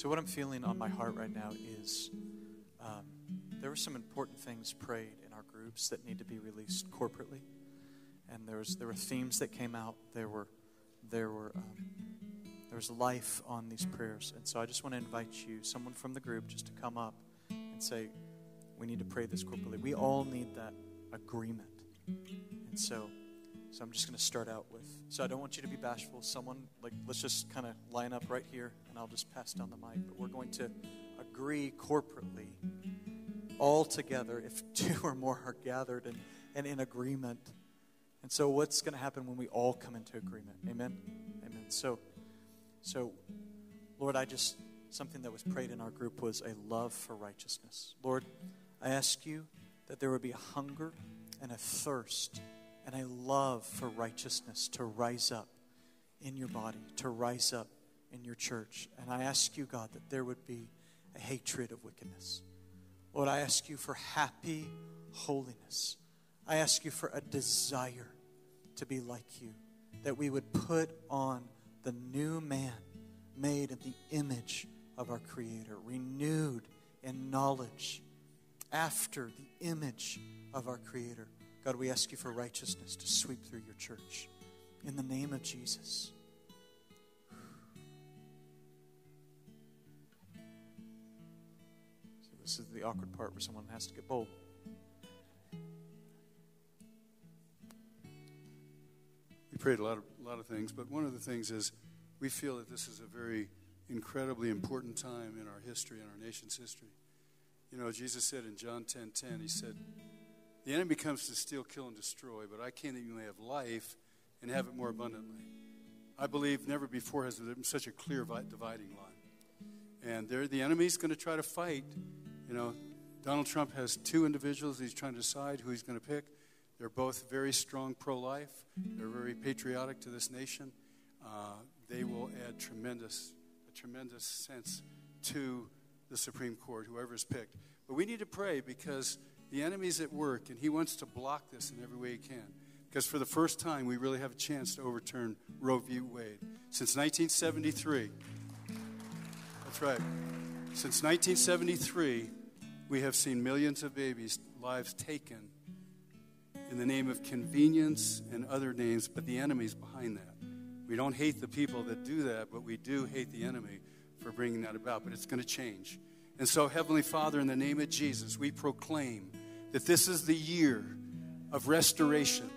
So, what I'm feeling on my heart right now is um, there were some important things prayed in our groups that need to be released corporately. And there, was, there were themes that came out. There were, there were, um, there was life on these prayers. And so I just want to invite you, someone from the group, just to come up and say, we need to pray this corporately. We all need that agreement. And so, so I'm just going to start out with. So I don't want you to be bashful. Someone like let's just kind of line up right here, and I'll just pass down the mic. But we're going to agree corporately, all together, if two or more are gathered and, and in agreement. And so, what's going to happen when we all come into agreement? Amen. Amen. So, so, Lord, I just something that was prayed in our group was a love for righteousness. Lord, I ask you that there would be a hunger and a thirst and a love for righteousness to rise up in your body, to rise up in your church. And I ask you, God, that there would be a hatred of wickedness. Lord, I ask you for happy holiness. I ask you for a desire to be like you, that we would put on the new man made in the image of our Creator, renewed in knowledge after the image of our Creator. God, we ask you for righteousness to sweep through your church. In the name of Jesus. So, this is the awkward part where someone has to get bold. We prayed a lot of, a lot of things, but one of the things is we feel that this is a very incredibly important time in our history, in our nation's history. You know, Jesus said in John 10 10, He said, The enemy comes to steal, kill, and destroy, but I came that you may have life and have it more abundantly. I believe never before has there been such a clear dividing line. And there, the enemy's going to try to fight. You know, Donald Trump has two individuals he's trying to decide who he's going to pick. They're both very strong pro life, they're very patriotic to this nation. Uh, they will add tremendous, a tremendous sense to the Supreme Court, whoever is picked. But we need to pray because the enemy's at work and he wants to block this in every way he can. Because for the first time, we really have a chance to overturn Roe v. Wade. Since 1973, that's right. Since 1973, we have seen millions of babies' lives taken in the name of convenience and other names, but the enemy's behind that. We don't hate the people that do that, but we do hate the enemy for bringing that about, but it's going to change. And so, Heavenly Father, in the name of Jesus, we proclaim that this is the year of restoration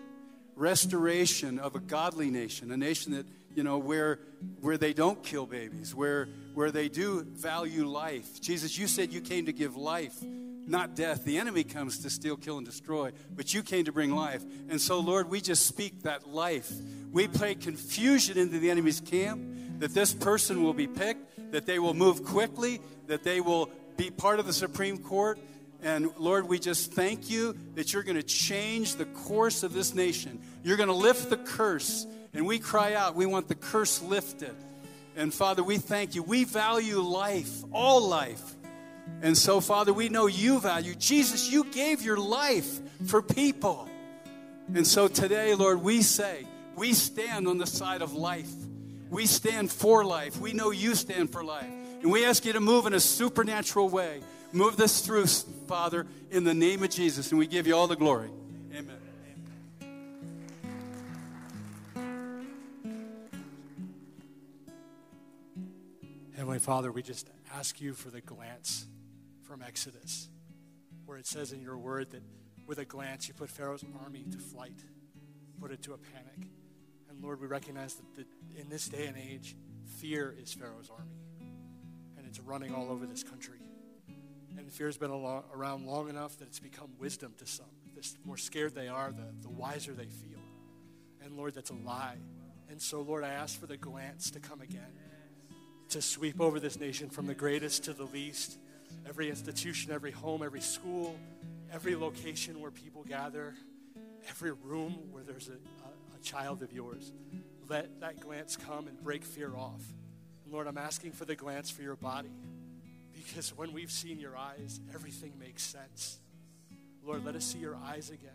restoration of a godly nation, a nation that, you know, where, where they don't kill babies, where, where they do value life. Jesus, you said you came to give life, not death. The enemy comes to steal, kill, and destroy, but you came to bring life. And so, Lord, we just speak that life. We play confusion into the enemy's camp that this person will be picked that they will move quickly, that they will be part of the Supreme Court. And Lord, we just thank you that you're going to change the course of this nation. You're going to lift the curse. And we cry out, we want the curse lifted. And Father, we thank you. We value life, all life. And so, Father, we know you value. Jesus, you gave your life for people. And so today, Lord, we say, we stand on the side of life. We stand for life. We know you stand for life. And we ask you to move in a supernatural way. Move this through, Father, in the name of Jesus. And we give you all the glory. Amen. Heavenly Father, we just ask you for the glance from Exodus, where it says in your word that with a glance you put Pharaoh's army to flight, put it to a panic. And Lord, we recognize that the, in this day and age, fear is Pharaoh's army. And it's running all over this country. And fear's been around long enough that it's become wisdom to some. The more scared they are, the, the wiser they feel. And Lord, that's a lie. And so, Lord, I ask for the glance to come again, to sweep over this nation from the greatest to the least. Every institution, every home, every school, every location where people gather, every room where there's a, child of yours. Let that glance come and break fear off. And Lord, I'm asking for the glance for your body because when we've seen your eyes, everything makes sense. Lord, let us see your eyes again.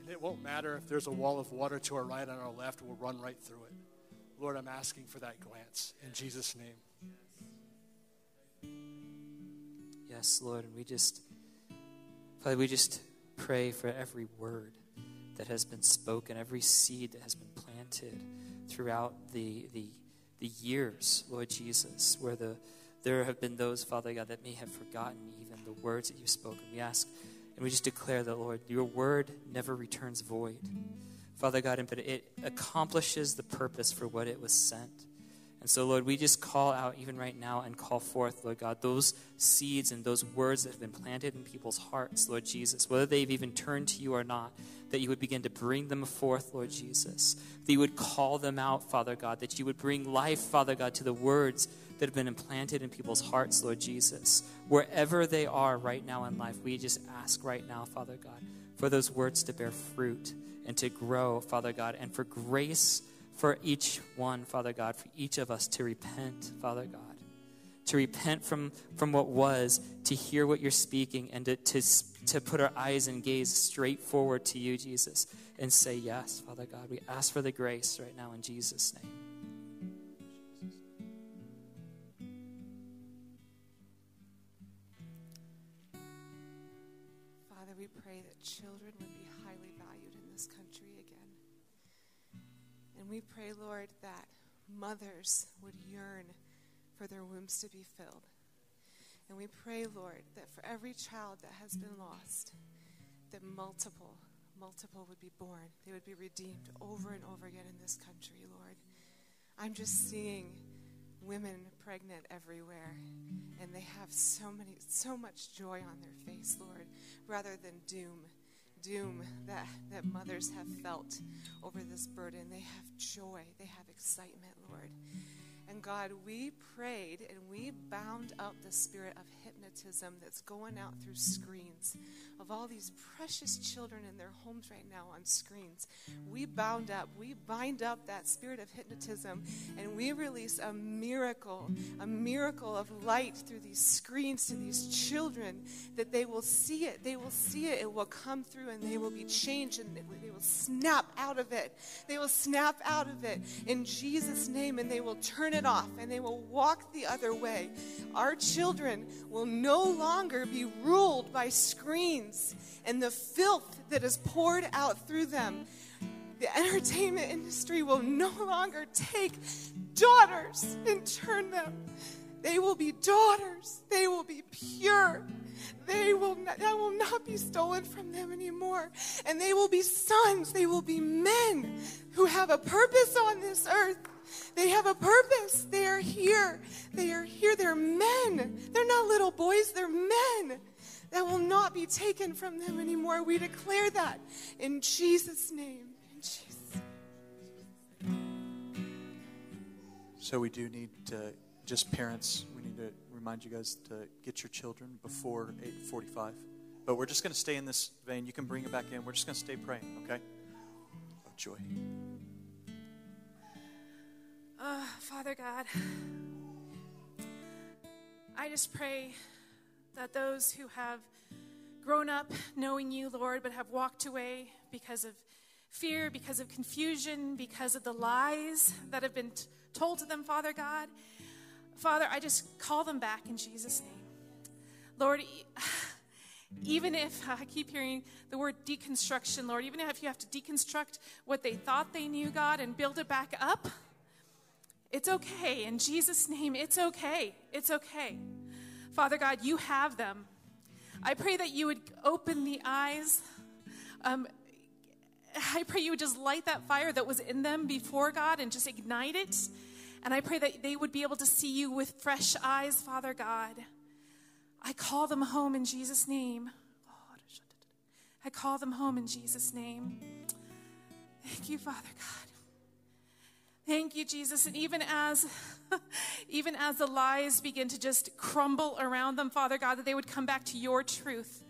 And it won't matter if there's a wall of water to our right and our left, we'll run right through it. Lord, I'm asking for that glance in Jesus' name. Yes, Lord, and we just, Father, we just pray for every word that has been spoken, every seed that has been planted throughout the, the, the years, Lord Jesus, where the, there have been those, Father God, that may have forgotten even the words that you've spoken. We ask and we just declare that, Lord, your word never returns void. Father God, but it accomplishes the purpose for what it was sent. And so, Lord, we just call out even right now and call forth, Lord God, those seeds and those words that have been planted in people's hearts, Lord Jesus, whether they've even turned to you or not, that you would begin to bring them forth, Lord Jesus. That you would call them out, Father God, that you would bring life, Father God, to the words that have been implanted in people's hearts, Lord Jesus. Wherever they are right now in life, we just ask right now, Father God, for those words to bear fruit and to grow, Father God, and for grace for each one, Father God, for each of us to repent, Father God. To repent from, from what was, to hear what you're speaking, and to, to, to put our eyes and gaze straight forward to you, Jesus, and say, Yes, Father God. We ask for the grace right now in Jesus' name. Father, we pray that children would be highly valued in this country again. And we pray, Lord, that mothers would yearn for their wombs to be filled. And we pray, Lord, that for every child that has been lost, that multiple, multiple would be born. They would be redeemed over and over again in this country, Lord. I'm just seeing women pregnant everywhere and they have so many so much joy on their face lord rather than doom doom that, that mothers have felt over this burden. They have joy, they have excitement, Lord. And God, we prayed and we bound up the spirit of hypnotism that's going out through screens of all these precious children in their homes right now on screens. We bound up, we bind up that spirit of hypnotism, and we release a miracle, a miracle of light through these screens to these children that they will see it. They will see it. It will come through and they will be changed and they will snap out of it. They will snap out of it in Jesus' name and they will turn it off and they will walk the other way. Our children will no longer be ruled by screens and the filth that is poured out through them. The entertainment industry will no longer take daughters and turn them. They will be daughters. They will be pure. They will not, that will not be stolen from them anymore. And they will be sons. They will be men who have a purpose on this earth. They have a purpose. They are here. They are here. They're men. They're not little boys. They're men. That will not be taken from them anymore. We declare that in Jesus' name. In Jesus. So we do need to, just parents, we need to remind you guys to get your children before 8:45. But we're just going to stay in this vein. You can bring it back in. We're just going to stay praying, okay? Oh, joy. Uh, Father God, I just pray that those who have grown up knowing you, Lord, but have walked away because of fear, because of confusion, because of the lies that have been t- told to them, Father God, Father, I just call them back in Jesus' name. Lord, even if I keep hearing the word deconstruction, Lord, even if you have to deconstruct what they thought they knew, God, and build it back up, it's okay. In Jesus' name, it's okay. It's okay. Father God, you have them. I pray that you would open the eyes. Um, I pray you would just light that fire that was in them before God and just ignite it. And I pray that they would be able to see you with fresh eyes, Father God. I call them home in Jesus' name. I call them home in Jesus' name. Thank you, Father God. Thank you, Jesus. And even as even as the lies begin to just crumble around them, Father God, that they would come back to your truth.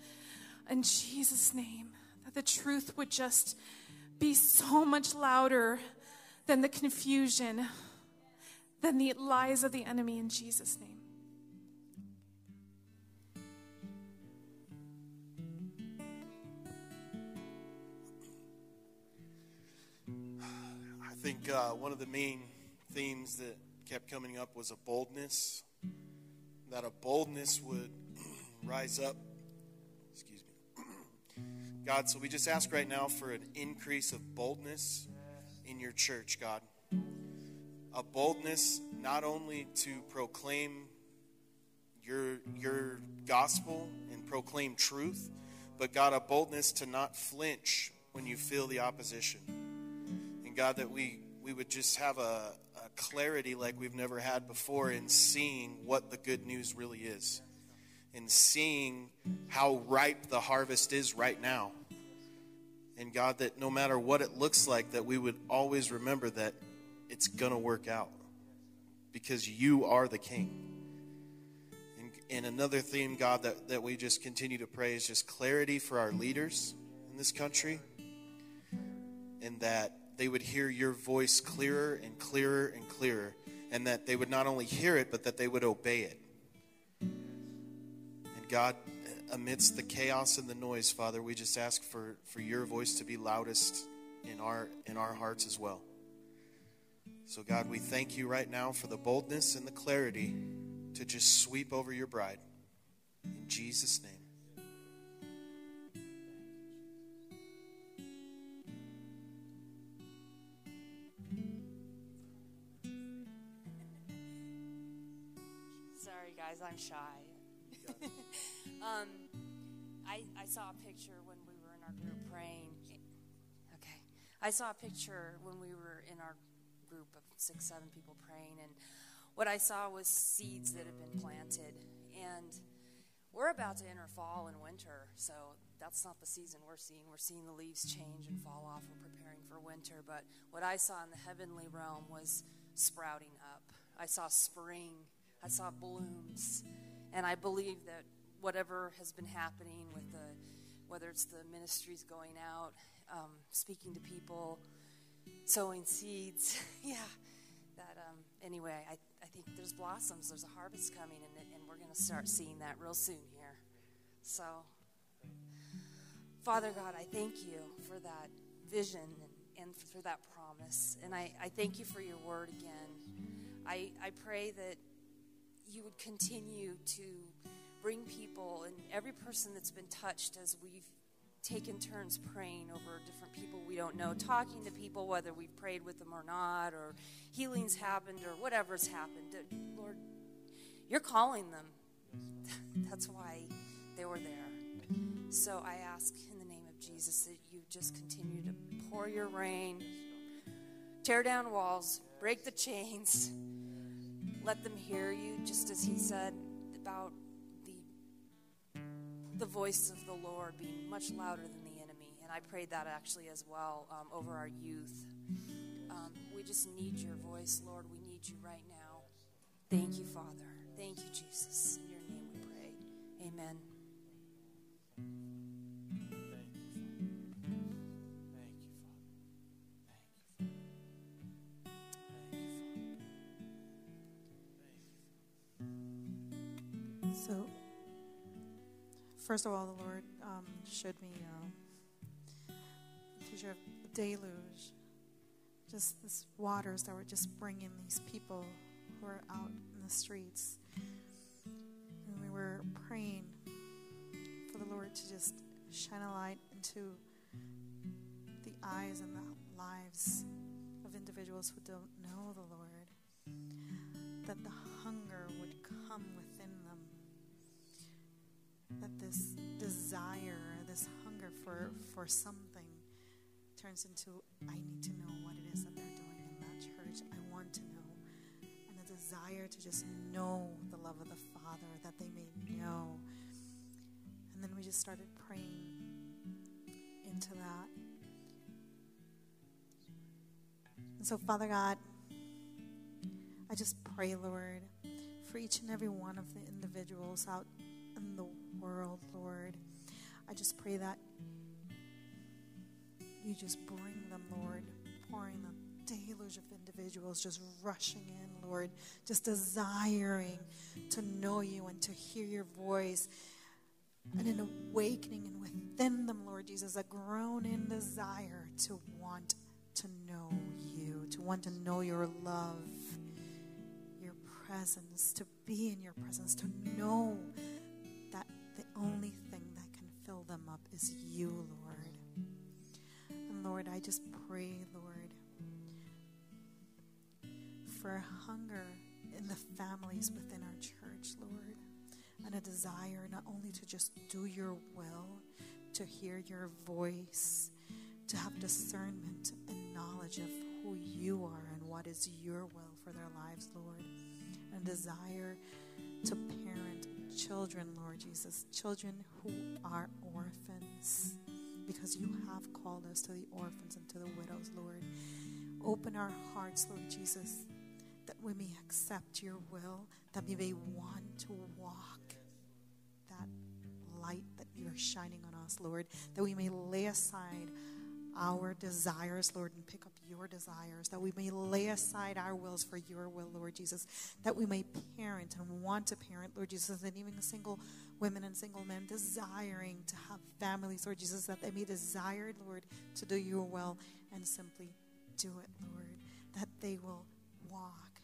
In Jesus' name, that the truth would just be so much louder than the confusion, than the lies of the enemy in Jesus' name. I think uh, one of the main themes that kept coming up was a boldness. That a boldness would rise up. Excuse me. God, so we just ask right now for an increase of boldness in your church, God. A boldness not only to proclaim your, your gospel and proclaim truth, but God, a boldness to not flinch when you feel the opposition. And God, that we, we would just have a, a clarity like we've never had before in seeing what the good news really is, in seeing how ripe the harvest is right now. And God, that no matter what it looks like, that we would always remember that it's going to work out because you are the king. And, and another theme, God, that, that we just continue to pray is just clarity for our leaders in this country and that they would hear your voice clearer and clearer and clearer, and that they would not only hear it, but that they would obey it. And God, amidst the chaos and the noise, Father, we just ask for, for your voice to be loudest in our in our hearts as well. So God, we thank you right now for the boldness and the clarity to just sweep over your bride. In Jesus' name. Sorry, guys, I'm shy. um, I, I saw a picture when we were in our group praying. Okay. I saw a picture when we were in our group of six, seven people praying, and what I saw was seeds that had been planted. And we're about to enter fall and winter, so that's not the season we're seeing. We're seeing the leaves change and fall off. We're preparing for winter. But what I saw in the heavenly realm was sprouting up. I saw spring. I saw blooms. And I believe that whatever has been happening with the, whether it's the ministries going out, um, speaking to people, sowing seeds, yeah, that, um, anyway, I, I think there's blossoms, there's a harvest coming, and, and we're going to start seeing that real soon here. So, Father God, I thank you for that vision and, and for that promise. And I, I thank you for your word again. I, I pray that you would continue to bring people and every person that's been touched as we've taken turns praying over different people we don't know, talking to people, whether we've prayed with them or not, or healings happened or whatever's happened. Lord, you're calling them. That's why they were there. So I ask in the name of Jesus that you just continue to pour your rain, tear down walls, break the chains, let them hear you, just as he said about the voice of the Lord being much louder than the enemy. And I prayed that actually as well um, over our youth. Um, we just need your voice, Lord. We need you right now. Thank you, Father. Thank you, Jesus. In your name we pray. Amen. First of all, the Lord um, showed me uh, a picture of deluge, just these waters that were just bringing these people who are out in the streets. And we were praying for the Lord to just shine a light into the eyes and the lives of individuals who don't know the Lord. That the hunger would come them. That this desire, this hunger for, mm-hmm. for something turns into I need to know what it is that they're doing in that church. I want to know. And a desire to just know the love of the Father, that they may know. And then we just started praying into that. And so, Father God, I just pray, Lord, for each and every one of the individuals out in the world, Lord. I just pray that you just bring them, Lord, pouring the deluge of individuals just rushing in, Lord, just desiring to know you and to hear your voice. And an awakening and within them, Lord Jesus, a groaning desire to want to know you, to want to know your love, your presence, to be in your presence, to know only thing that can fill them up is you, Lord. And Lord, I just pray, Lord, for hunger in the families within our church, Lord, and a desire not only to just do your will, to hear your voice, to have discernment and knowledge of who you are and what is your will for their lives, Lord, and desire to parent children, Lord Jesus, children who are orphans, because you have called us to the orphans and to the widows, Lord. Open our hearts, Lord Jesus, that we may accept your will, that we may want to walk that light that you're shining on us, Lord, that we may lay aside our desires, Lord, and pick up your desires, that we may lay aside our wills for your will, Lord Jesus, that we may parent and want to parent, Lord Jesus, and even single women and single men desiring to have families, Lord Jesus, that they may desire, Lord, to do your will and simply do it, Lord, that they will walk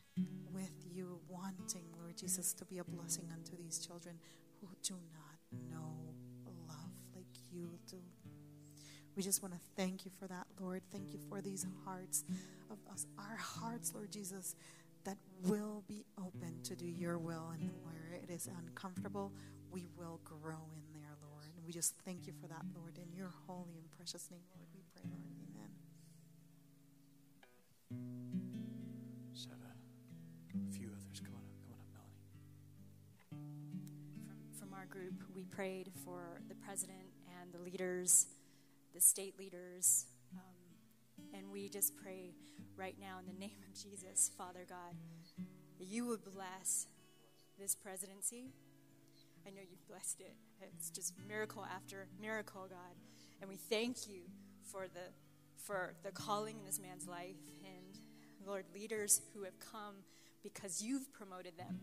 with you, wanting, Lord Jesus, to be a blessing unto these children who do not know love like you do. We just want to thank you for that, Lord. Thank you for these hearts of us, our hearts, Lord Jesus, that will be open to do your will. And where it is uncomfortable, we will grow in there, Lord. And we just thank you for that, Lord. In your holy and precious name, Lord, we pray, Lord. Amen. Just have a, a few others. Come on up. Come on up, Melanie. From, from our group, we prayed for the president and the leaders the state leaders. Um, and we just pray right now in the name of Jesus, Father God, that you would bless this presidency. I know you've blessed it. It's just miracle after miracle, God. And we thank you for the for the calling in this man's life and Lord, leaders who have come because you've promoted them.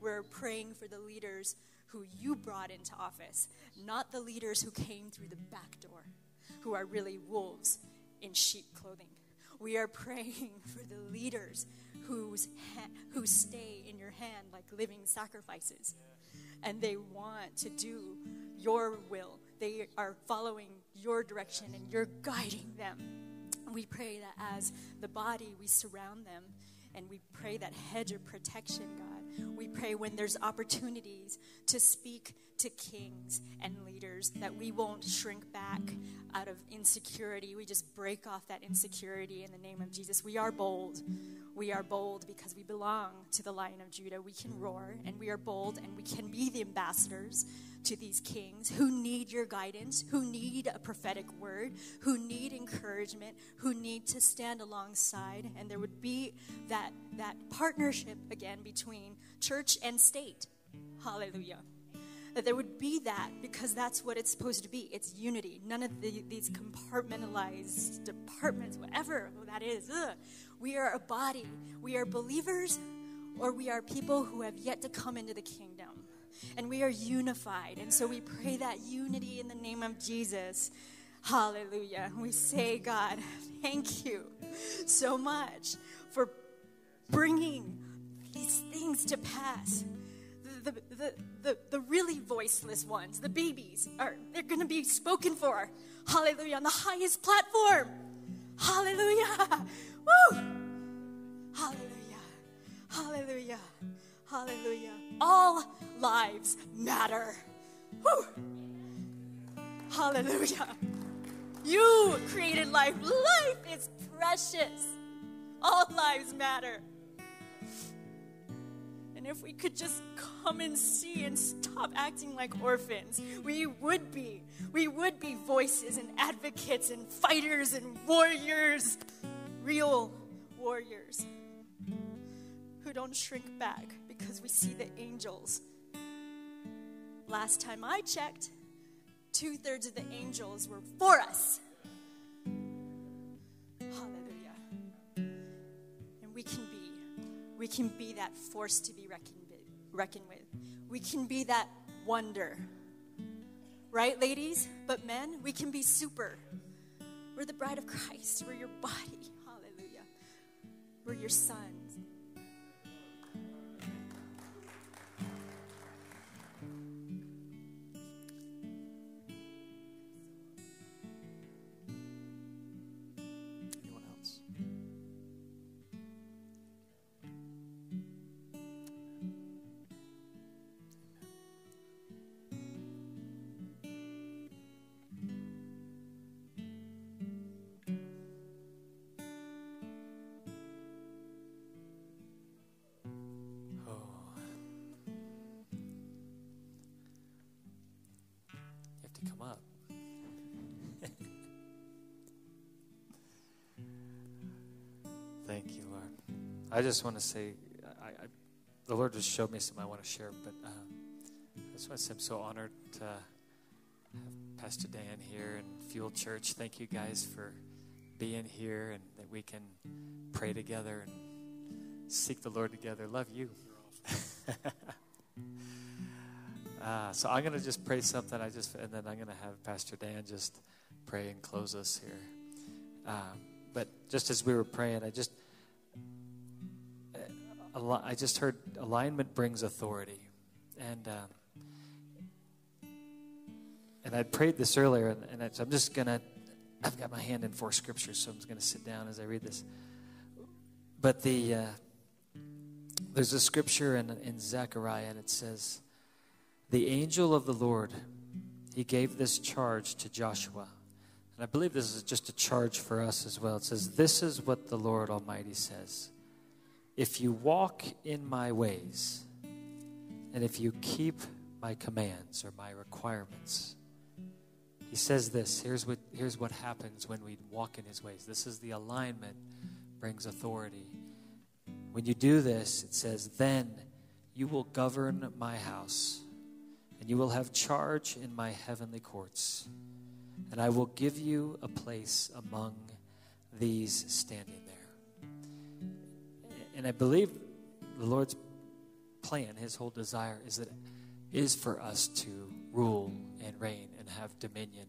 We're praying for the leaders who you brought into office, not the leaders who came through the back door who are really wolves in sheep clothing. We are praying for the leaders ha- who stay in your hand like living sacrifices. And they want to do your will. They are following your direction and you're guiding them. We pray that as the body, we surround them and we pray that hedge of protection, God. We pray when there's opportunities to speak to kings and leaders that we won't shrink back out of insecurity. We just break off that insecurity in the name of Jesus. We are bold. We are bold because we belong to the Lion of Judah. We can roar and we are bold and we can be the ambassadors to these kings who need your guidance, who need a prophetic word, who need encouragement, who need to stand alongside. And there would be that, that partnership again between church and state. Hallelujah. That there would be that because that's what it's supposed to be. It's unity. None of the, these compartmentalized departments, whatever that is. Ugh. We are a body. We are believers or we are people who have yet to come into the kingdom and we are unified. And so we pray that unity in the name of Jesus. Hallelujah. We say, God, thank you so much for bringing these things to pass. The, the, the, really voiceless ones, the babies, are they're going to be spoken for. Hallelujah. On the highest platform. Hallelujah. Woo! Hallelujah. Hallelujah. Hallelujah. All lives matter. Woo! Hallelujah. You created life. Life is precious. All lives matter. And if we could just come and see and stop acting like orphans, we would be. We would be voices and advocates and fighters and warriors, real warriors who don't shrink back because we see the angels. Last time I checked, two thirds of the angels were for us. Hallelujah. And we can we can be that force to be reckoned. Reckoned with. We can be that wonder. Right, ladies? But men, we can be super. We're the bride of Christ. We're your body. Hallelujah. We're your sons. I just want to say, I, I, the Lord just showed me something I want to share, but uh, I just want to say I'm so honored to have Pastor Dan here and Fuel Church. Thank you guys for being here and that we can pray together and seek the Lord together. Love you. uh, so I'm going to just pray something. I just and then I'm going to have Pastor Dan just pray and close us here. Um, but just as we were praying, I just uh, I just heard alignment brings authority, and um, and I prayed this earlier, and, and I'm just gonna. I've got my hand in four scriptures, so I'm just gonna sit down as I read this. But the uh, there's a scripture in in Zechariah, and it says, "The angel of the Lord, he gave this charge to Joshua." And I believe this is just a charge for us as well. It says, This is what the Lord Almighty says If you walk in my ways, and if you keep my commands or my requirements, he says this here's what, here's what happens when we walk in his ways. This is the alignment, brings authority. When you do this, it says, Then you will govern my house, and you will have charge in my heavenly courts and I will give you a place among these standing. And I believe the Lord's plan, his whole desire, is that is for us to rule and reign and have dominion.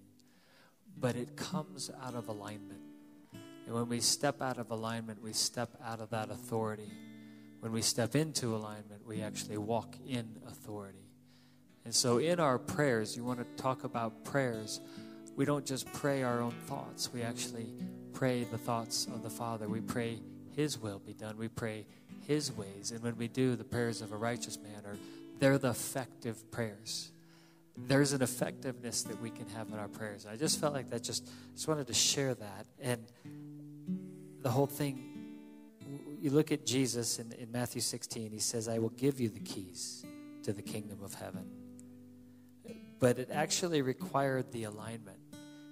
But it comes out of alignment. And when we step out of alignment, we step out of that authority. When we step into alignment, we actually walk in authority. And so, in our prayers, you want to talk about prayers we don't just pray our own thoughts, we actually pray the thoughts of the Father. We pray His will be done. We pray His ways. And when we do, the prayers of a righteous man are they're the effective prayers. There's an effectiveness that we can have in our prayers. I just felt like that just just wanted to share that. And the whole thing you look at Jesus in, in Matthew 16, he says, I will give you the keys to the kingdom of heaven. But it actually required the alignment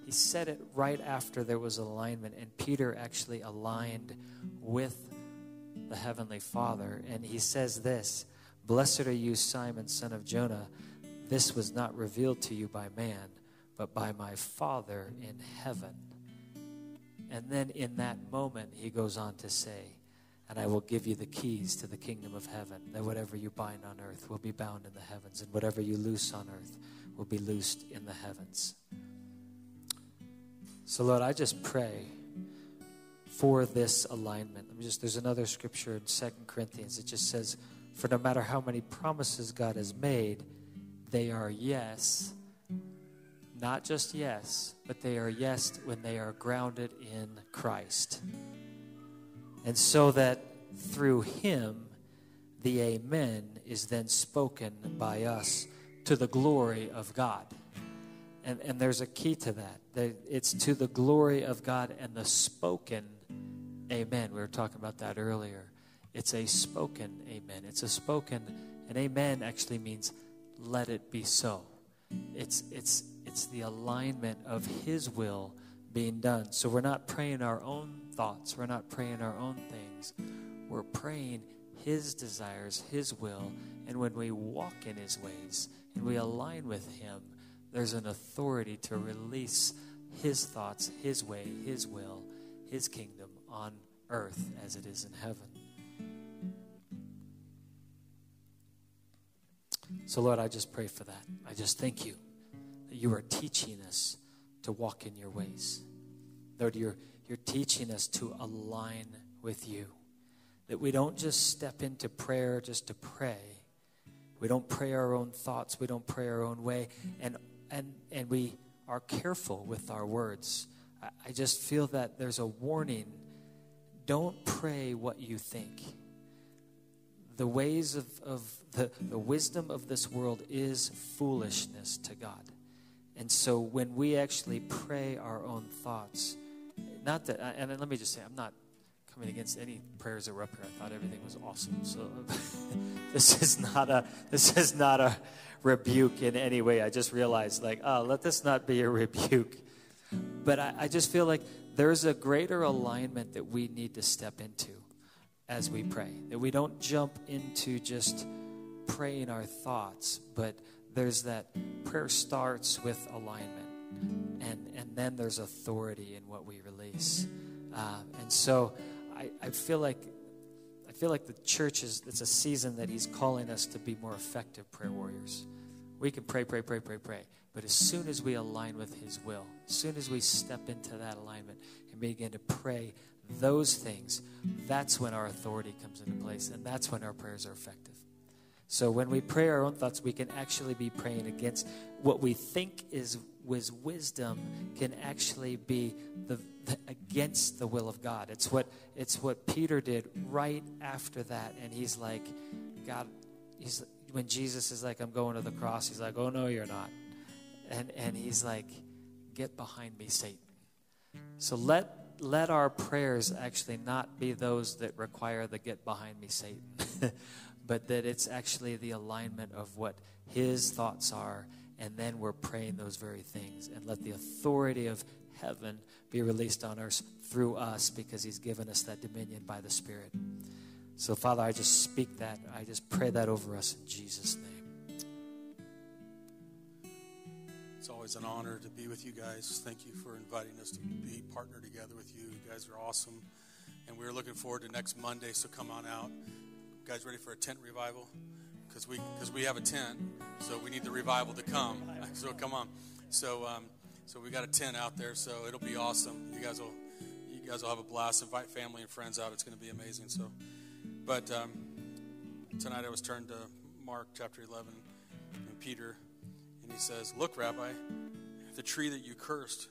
he said it right after there was alignment, and Peter actually aligned with the Heavenly Father. And he says this Blessed are you, Simon, son of Jonah. This was not revealed to you by man, but by my Father in heaven. And then in that moment, he goes on to say, And I will give you the keys to the kingdom of heaven, that whatever you bind on earth will be bound in the heavens, and whatever you loose on earth will be loosed in the heavens. So, Lord, I just pray for this alignment. Just, there's another scripture in Second Corinthians. It just says, For no matter how many promises God has made, they are yes. Not just yes, but they are yes when they are grounded in Christ. And so that through Him, the Amen is then spoken by us to the glory of God. And, and there's a key to that it's to the glory of God and the spoken amen. We were talking about that earlier. It's a spoken amen. It's a spoken, and amen actually means let it be so. It's, it's, it's the alignment of His will being done. So we're not praying our own thoughts, we're not praying our own things. We're praying His desires, His will. And when we walk in His ways and we align with Him, there's an authority to mm. release His thoughts, His way, His will, His kingdom on earth as it is in heaven. So, Lord, I just pray for that. I just thank you that you are teaching us to walk in your ways. Lord, you're, you're teaching us to align with you. That we don't just step into prayer just to pray. We don't pray our own thoughts. We don't pray our own way. And and, and we are careful with our words. I, just feel that there's a warning. Don't pray what you think. The ways of, of the, the wisdom of this world is foolishness to God. And so when we actually pray our own thoughts, not that, and let me just say, I'm not coming against any prayers that were up here. I thought everything was awesome. So this is not a, this is not a, rebuke in any way. I just realized, like, oh, let this not be a rebuke. But I, I just feel like there's a greater alignment that we need to step into. as we pray. That we don't jump into just praying our thoughts, but there's that prayer starts with alignment, and, and then there's authority in what we release. Uh, and so I, I feel like I feel like the church is it's a season that he's calling us to be more effective prayer warriors. We can pray, pray, pray, pray, pray. But as soon as we align with his will, as soon as we step into that alignment and begin to pray those things, that's when our authority comes into place and that's when our prayers are effective. So when we pray our own thoughts, we can actually be praying against what we think is was wisdom can actually be the, the, against the will of God. It's what it's what Peter did right after that, and he's like, God, he's when Jesus is like, I'm going to the cross. He's like, Oh no, you're not, and and he's like, Get behind me, Satan. So let let our prayers actually not be those that require the get behind me, Satan, but that it's actually the alignment of what his thoughts are and then we're praying those very things. And let the authority of heaven be released on earth through us because He's given us that dominion by the Spirit. So, Father, I just speak that. I just pray that over us in Jesus' name. It's always an honor to be with you guys. Thank you for inviting us to be partnered together with you. You guys are awesome. And we're looking forward to next Monday, so come on out. Guys ready for a tent revival? because we because we have a tent, so we need the revival to come. So come on. So um, so we got a tent out there, so it'll be awesome. You guys will you guys will have a blast. Invite family and friends out. It's going to be amazing. So, but um, tonight I was turned to Mark chapter 11 and Peter, and he says, "Look, Rabbi, the tree that you cursed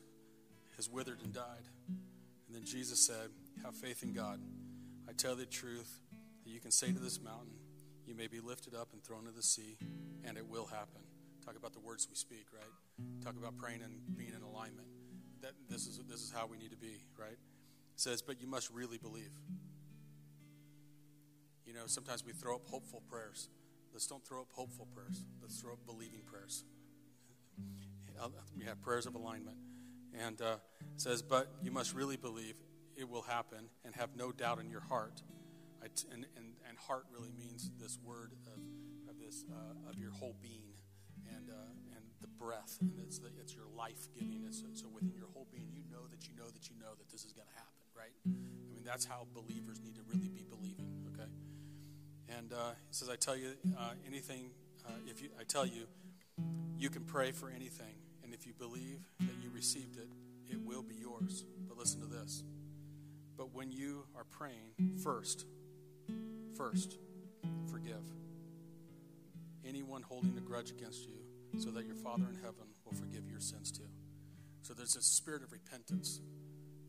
has withered and died." And then Jesus said, "Have faith in God. I tell the truth that you can say to this mountain." you may be lifted up and thrown into the sea, and it will happen. Talk about the words we speak, right? Talk about praying and being in alignment. That this is this is how we need to be, right? It says, but you must really believe. You know, sometimes we throw up hopeful prayers. Let's don't throw up hopeful prayers. Let's throw up believing prayers. We have prayers of alignment. And uh, says, but you must really believe it will happen and have no doubt in your heart and, and, and heart really means this word of, of this uh, of your whole being and uh, and the breath and it's the, it's your life giving it so, so within your whole being you know that you know that you know that this is going to happen right? I mean that's how believers need to really be believing okay? And uh, he says I tell you uh, anything uh, if you I tell you you can pray for anything and if you believe that you received it it will be yours. But listen to this. But when you are praying first First, forgive anyone holding a grudge against you, so that your Father in heaven will forgive your sins too. So there's a spirit of repentance.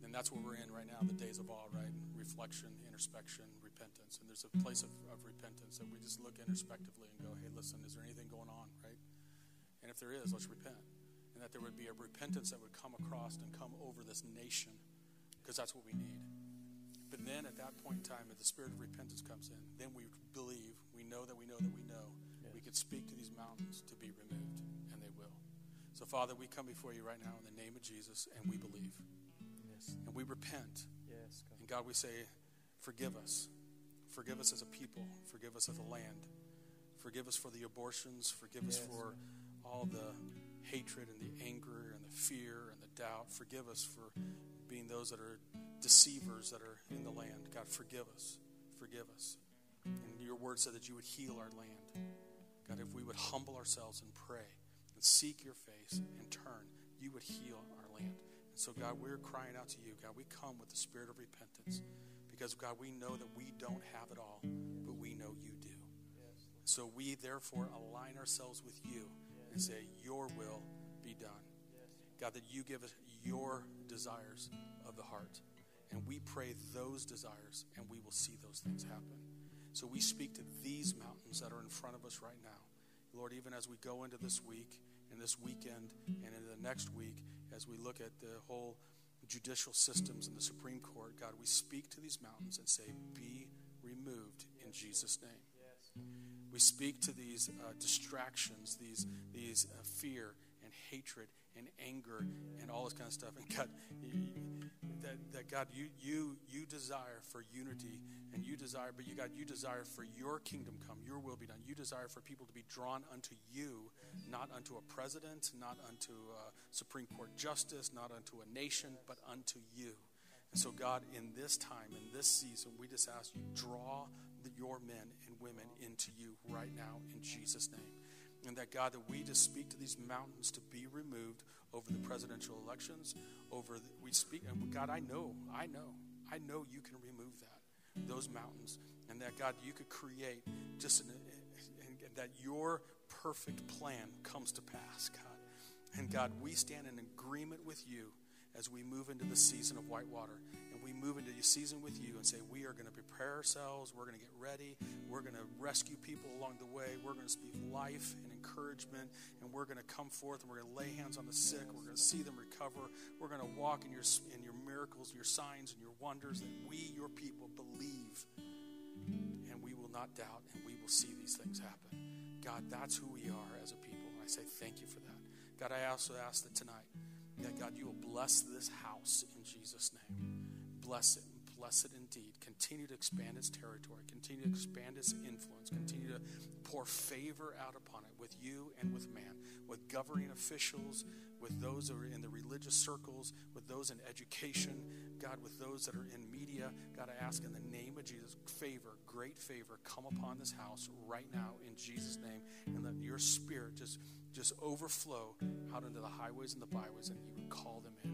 And that's what we're in right now, the days of awe, right? Reflection, introspection, repentance. And there's a place of, of repentance that we just look introspectively and go, hey, listen, is there anything going on, right? And if there is, let's repent. And that there would be a repentance that would come across and come over this nation, because that's what we need. But then at that point in time, if the spirit of repentance comes in, then we believe, we know that we know that we know, yes. we could speak to these mountains to be removed, and they will. So, Father, we come before you right now in the name of Jesus, and we believe. Yes. And we repent. Yes, God. And God, we say, forgive us. Forgive us as a people. Forgive us as a land. Forgive us for the abortions. Forgive yes. us for all the hatred and the anger and the fear and the doubt. Forgive us for being those that are deceivers that are in the land. God, forgive us. Forgive us. And your word said that you would heal our land. God, if we would humble ourselves and pray and seek your face and turn, you would heal our land. And so, God, we're crying out to you. God, we come with the spirit of repentance because, God, we know that we don't have it all, but we know you do. So we therefore align ourselves with you and say, Your will be done. God, that you give us your desires of the heart. And we pray those desires, and we will see those things happen. So we speak to these mountains that are in front of us right now. Lord, even as we go into this week and this weekend and into the next week, as we look at the whole judicial systems in the Supreme Court, God, we speak to these mountains and say, Be removed in Jesus' name. We speak to these uh, distractions, these, these uh, fear and hatred and anger and all this kind of stuff. And God, that, that God, you you you desire for unity, and you desire, but you God, you desire for your kingdom come, your will be done. You desire for people to be drawn unto you, not unto a president, not unto a Supreme Court justice, not unto a nation, but unto you. And so, God, in this time, in this season, we just ask you draw the, your men and women into you right now in Jesus' name. And that, God, that we just speak to these mountains to be removed over the presidential elections, over the, we speak, and God, I know, I know, I know you can remove that, those mountains, and that, God, you could create just an, and that your perfect plan comes to pass, God. And God, we stand in agreement with you as we move into the season of whitewater and we move into the season with you and say, We are going to prepare ourselves, we're going to get ready, we're going to rescue people along the way, we're going to speak life and encouragement, and we're going to come forth and we're going to lay hands on the sick, we're going to see them recover, we're going to walk in your, in your miracles, your signs, and your wonders that we, your people, believe, and we will not doubt, and we will see these things happen. God, that's who we are as a people, and I say thank you for that. God, I also ask that tonight, that God, you will bless this house in Jesus' name. Bless it. Bless it indeed. Continue to expand its territory. Continue to expand its influence. Continue to pour favor out upon it with you and with man, with governing officials, with those that are in the religious circles, with those in education, God, with those that are in media. God, I ask in the name of Jesus, favor, great favor, come upon this house right now in Jesus' name, and let your spirit just just overflow out into the highways and the byways, and you would call them in